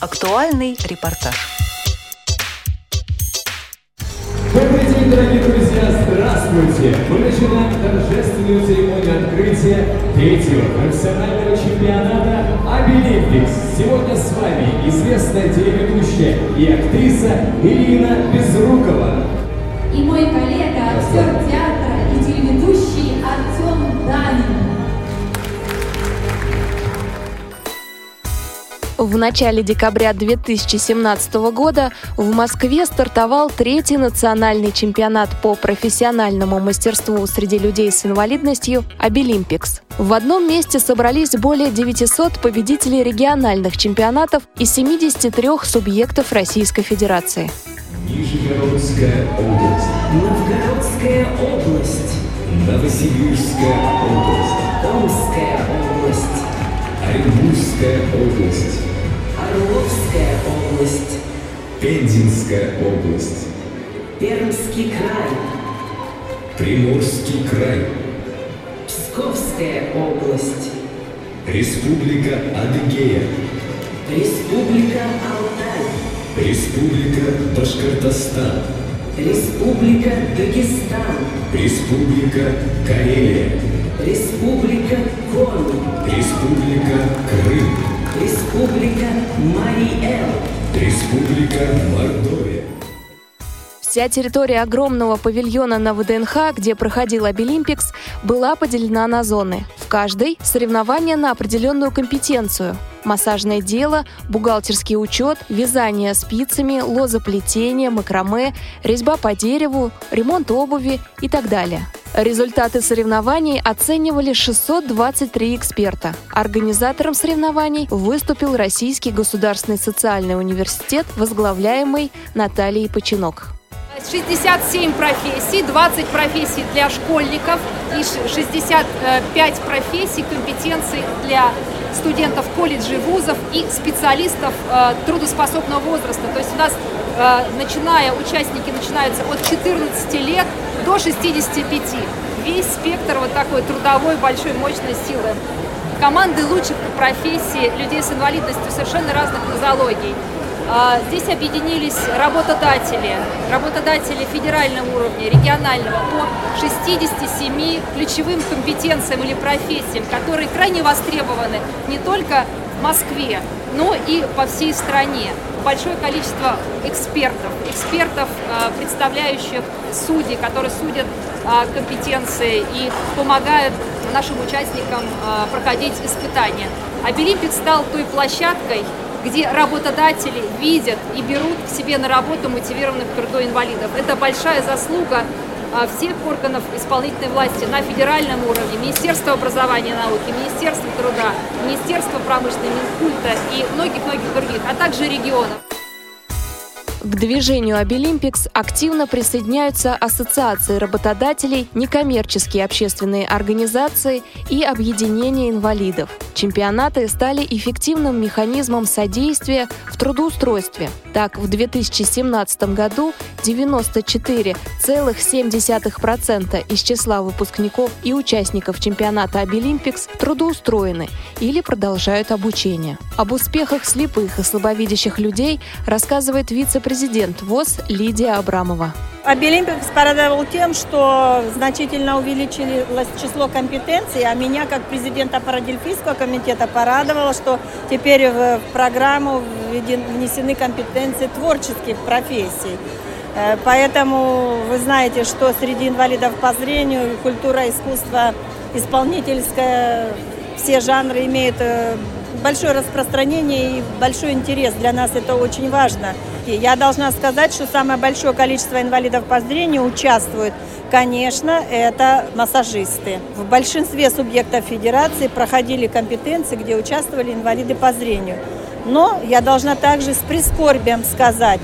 Актуальный репортаж. Добрый день, дорогие друзья! Здравствуйте! Мы начинаем торжественную церемонию открытия третьего профессионального чемпионата Обилимпикс. Сегодня с вами известная телеведущая и актриса Ирина Безрукова. В начале декабря 2017 года в Москве стартовал третий национальный чемпионат по профессиональному мастерству среди людей с инвалидностью «Обилимпикс». В одном месте собрались более 900 победителей региональных чемпионатов из 73 субъектов Российской Федерации. Нижегородская область. Новгородская область, Новосибирская область. Омская область, Оренбургская область. Орловская область, Пензенская область. Пермский край, Приморский край. Псковская область, Республика Адыгея. Республика Алтай, Республика Башкортостан. Республика Дагестан, Республика Карелия. Республика Коми, Республика Крым. Республика Мариэл, Республика Мордовия. Вся территория огромного павильона на ВДНХ, где проходил Обилимпикс, была поделена на зоны. Каждой – соревнования на определенную компетенцию. Массажное дело, бухгалтерский учет, вязание спицами, лозоплетение, макраме, резьба по дереву, ремонт обуви и так далее. Результаты соревнований оценивали 623 эксперта. Организатором соревнований выступил Российский государственный социальный университет, возглавляемый Натальей Починок. 67 профессий, 20 профессий для школьников и ш- 65 профессий, компетенций для студентов колледжей, вузов и специалистов э, трудоспособного возраста. То есть у нас, э, начиная, участники начинаются от 14 лет до 65. Весь спектр вот такой трудовой большой мощной силы. Команды лучших по профессии людей с инвалидностью совершенно разных нозологий. А, Здесь объединились работодатели, работодатели федерального уровня, регионального по 67 ключевым компетенциям или профессиям, которые крайне востребованы не только в Москве, но и по всей стране. Большое количество экспертов, экспертов, а, представляющих судьи, которые судят а, компетенции и помогают нашим участникам а, проходить испытания. Обилимпик стал той площадкой, где работодатели видят и берут к себе на работу мотивированных трудоинвалидов. Это большая заслуга а, всех органов исполнительной власти на федеральном уровне, Министерства образования и науки, Министерства труда, Министерства промышленности, Минкульта и многих-многих других, а также регионов. К движению Абилимпикс активно присоединяются ассоциации работодателей, некоммерческие общественные организации и объединения инвалидов. Чемпионаты стали эффективным механизмом содействия в трудоустройстве. Так, в 2017 году 94,7% из числа выпускников и участников чемпионата Абилимпикс трудоустроены или продолжают обучение. Об успехах слепых и слабовидящих людей рассказывает вице-президент ВОЗ Лидия Абрамова. Обилимпикс порадовал тем, что значительно увеличилось число компетенций, а меня как президента Парадельфийского комитета порадовало, что теперь в программу внесены компетенции творческих профессий. Э, Поэтому вы знаете, что среди инвалидов по зрению культура, искусство, исполнительское, все жанры имеют э, большое распространение и большой интерес. Для нас это очень важно. И я должна сказать, что самое большое количество инвалидов по зрению участвует, конечно, это массажисты. В большинстве субъектов федерации проходили компетенции, где участвовали инвалиды по зрению. Но я должна также с прискорбием сказать,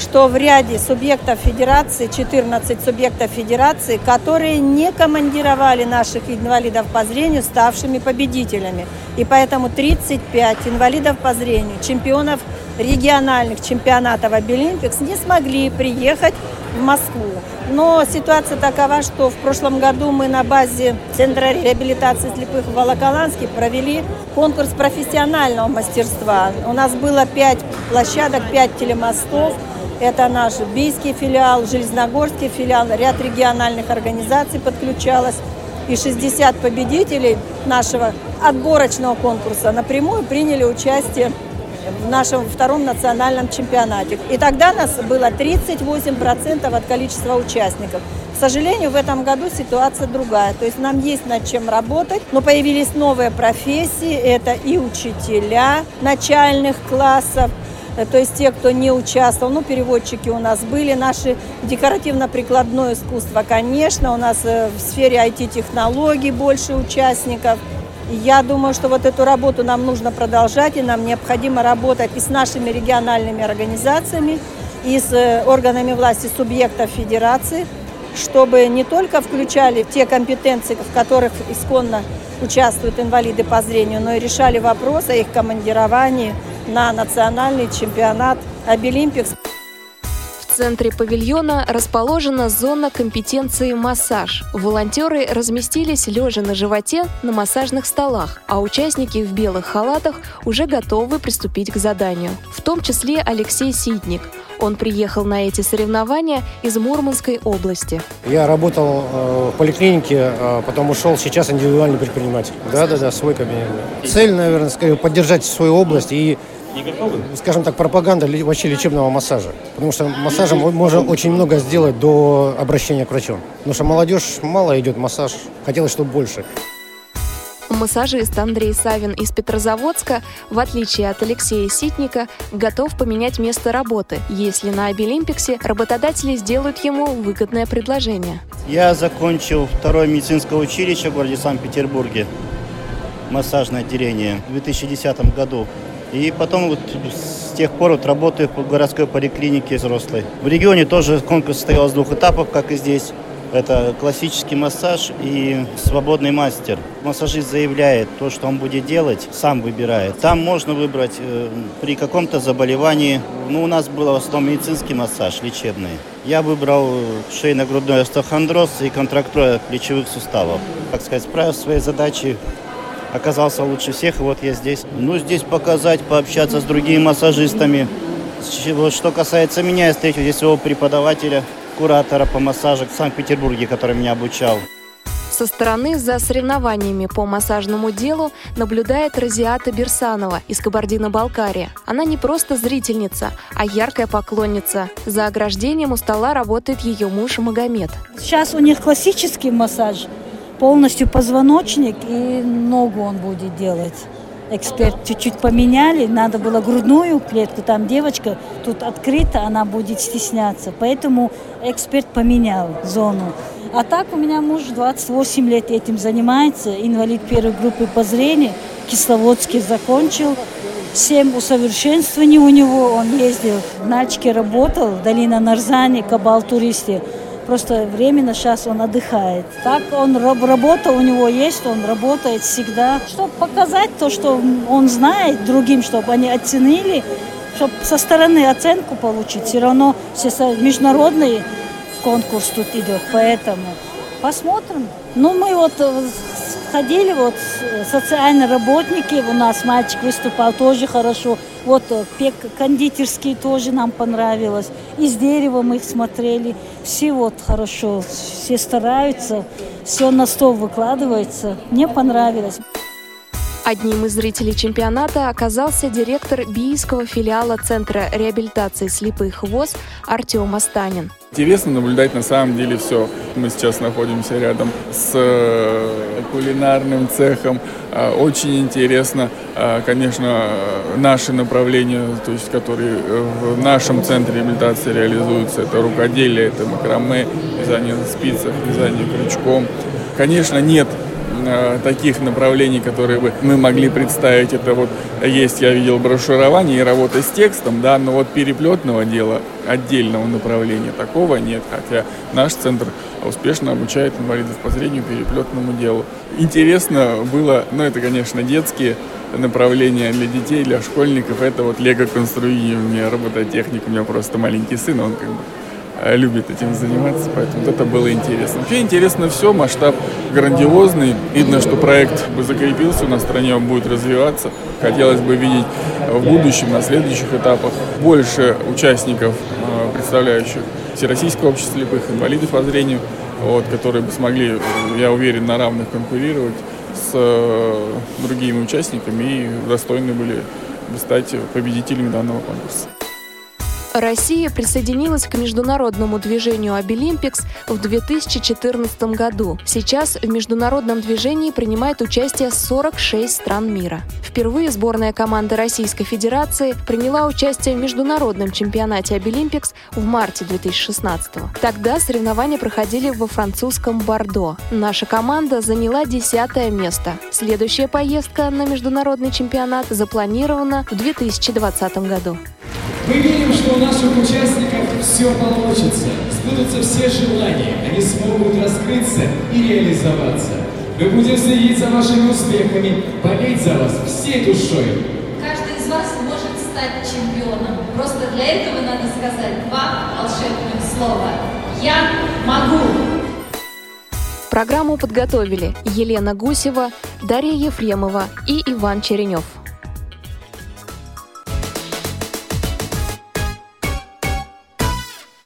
что в ряде субъектов федерации, 14 субъектов федерации, которые не командировали наших инвалидов по зрению ставшими победителями. И поэтому 35 инвалидов по зрению, чемпионов региональных чемпионатов Обилимпикс не смогли приехать в Москву. Но ситуация такова, что в прошлом году мы на базе Центра реабилитации слепых в Волоколамске провели конкурс профессионального мастерства. У нас было пять площадок, пять телемостов. Это наш Бийский филиал, Железногорский филиал, ряд региональных организаций подключалось. И 60 победителей нашего отборочного конкурса напрямую приняли участие в нашем втором национальном чемпионате. И тогда нас было 38% от количества участников. К сожалению, в этом году ситуация другая. То есть нам есть над чем работать, но появились новые профессии. Это и учителя начальных классов, то есть те, кто не участвовал, ну, переводчики у нас были, наши декоративно-прикладное искусство, конечно, у нас э, в сфере IT-технологий больше участников – я думаю, что вот эту работу нам нужно продолжать, и нам необходимо работать и с нашими региональными организациями, и с э, органами власти субъектов федерации, чтобы не только включали те компетенции, в которых исконно участвуют инвалиды по зрению, но и решали вопрос о их командировании на национальный чемпионат Обилимпикс центре павильона расположена зона компетенции «Массаж». Волонтеры разместились лежа на животе на массажных столах, а участники в белых халатах уже готовы приступить к заданию. В том числе Алексей Сидник. Он приехал на эти соревнования из Мурманской области. Я работал э, в поликлинике, э, потом ушел, сейчас индивидуальный предприниматель. Да-да-да, свой кабинет. Цель, наверное, скорее поддержать свою область и не готовы? Скажем так, пропаганда вообще лечебного массажа. Потому что массажем можно очень много сделать до обращения к врачу. Потому что молодежь мало идет массаж. Хотелось, чтобы больше. Массажист Андрей Савин из Петрозаводска, в отличие от Алексея Ситника, готов поменять место работы, если на Обилимпиксе работодатели сделают ему выгодное предложение. Я закончил второе медицинское училище в городе Санкт-Петербурге, массажное отделение в 2010 году. И потом вот с тех пор вот работаю в городской поликлинике взрослой. В регионе тоже конкурс состоял из двух этапов, как и здесь. Это классический массаж и свободный мастер. Массажист заявляет то, что он будет делать, сам выбирает. Там можно выбрать э, при каком-то заболевании. Ну, у нас был в основном медицинский массаж, лечебный. Я выбрал шейно-грудной остеохондроз и контрактура плечевых суставов. Так сказать, справился своей задачей оказался лучше всех, и вот я здесь. Ну, здесь показать, пообщаться с другими массажистами. Вот что касается меня, я встретил здесь своего преподавателя, куратора по массажу в Санкт-Петербурге, который меня обучал. Со стороны за соревнованиями по массажному делу наблюдает Розиата Берсанова из Кабардино-Балкария. Она не просто зрительница, а яркая поклонница. За ограждением у стола работает ее муж Магомед. Сейчас у них классический массаж – полностью позвоночник и ногу он будет делать. Эксперт чуть-чуть поменяли, надо было грудную клетку, там девочка, тут открыто, она будет стесняться. Поэтому эксперт поменял зону. А так у меня муж 28 лет этим занимается, инвалид первой группы по зрению, Кисловодский закончил. Семь усовершенствований у него, он ездил в Нальчике, работал, Долина Нарзани, Кабал туристе. Просто временно сейчас он отдыхает. Так он работа у него есть, он работает всегда. Чтобы показать то, что он знает другим, чтобы они оценили, чтобы со стороны оценку получить. Все равно все международный конкурс тут идет, поэтому посмотрим. Ну, мы вот э, ходили, вот социальные работники, у нас мальчик выступал тоже хорошо. Вот э, пек кондитерский тоже нам понравилось. Из дерева мы их смотрели. Все вот хорошо, все стараются, все на стол выкладывается. Мне понравилось. Одним из зрителей чемпионата оказался директор Бийского филиала Центра реабилитации слепых ВОЗ Артем Астанин. Интересно наблюдать на самом деле все. Мы сейчас находимся рядом с э, кулинарным цехом. Э, очень интересно, э, конечно, наши направления, то есть, которые в нашем центре реабилитации реализуются. Это рукоделие, это макраме, вязание спицах, вязание крючком. Конечно, нет Э, таких направлений, которые бы мы могли представить. Это вот есть, я видел брошюрование и работа с текстом, да, но вот переплетного дела, отдельного направления такого нет, хотя наш центр успешно обучает инвалидов по зрению переплетному делу. Интересно было, ну это, конечно, детские направления для детей, для школьников, это вот лего-конструирование, робототехника. У меня просто маленький сын, он как бы э, любит этим заниматься, поэтому вот это было интересно. Вообще интересно все, масштаб грандиозный. Видно, что проект бы закрепился на стране, он будет развиваться. Хотелось бы видеть в будущем, на следующих этапах больше участников, э, представляющих Всероссийское общество слепых, инвалидов по зрению, вот, которые бы смогли, я уверен, на равных конкурировать с э, другими участниками и достойны были бы стать победителями данного конкурса. Россия присоединилась к международному движению Абилимпикс в 2014 году. Сейчас в международном движении принимает участие 46 стран мира. Впервые сборная команда Российской Федерации приняла участие в международном чемпионате Абилимпикс в марте 2016 -го. Тогда соревнования проходили во французском Бордо. Наша команда заняла десятое место. Следующая поездка на международный чемпионат запланирована в 2020 году. Мы верим, что у наших участников все получится, сбудутся все желания, они смогут раскрыться и реализоваться. Мы будем следить за вашими успехами, болеть за вас всей душой. Каждый из вас может стать чемпионом. Просто для этого надо сказать два волшебных слова. Я могу. Программу подготовили Елена Гусева, Дарья Ефремова и Иван Черенев.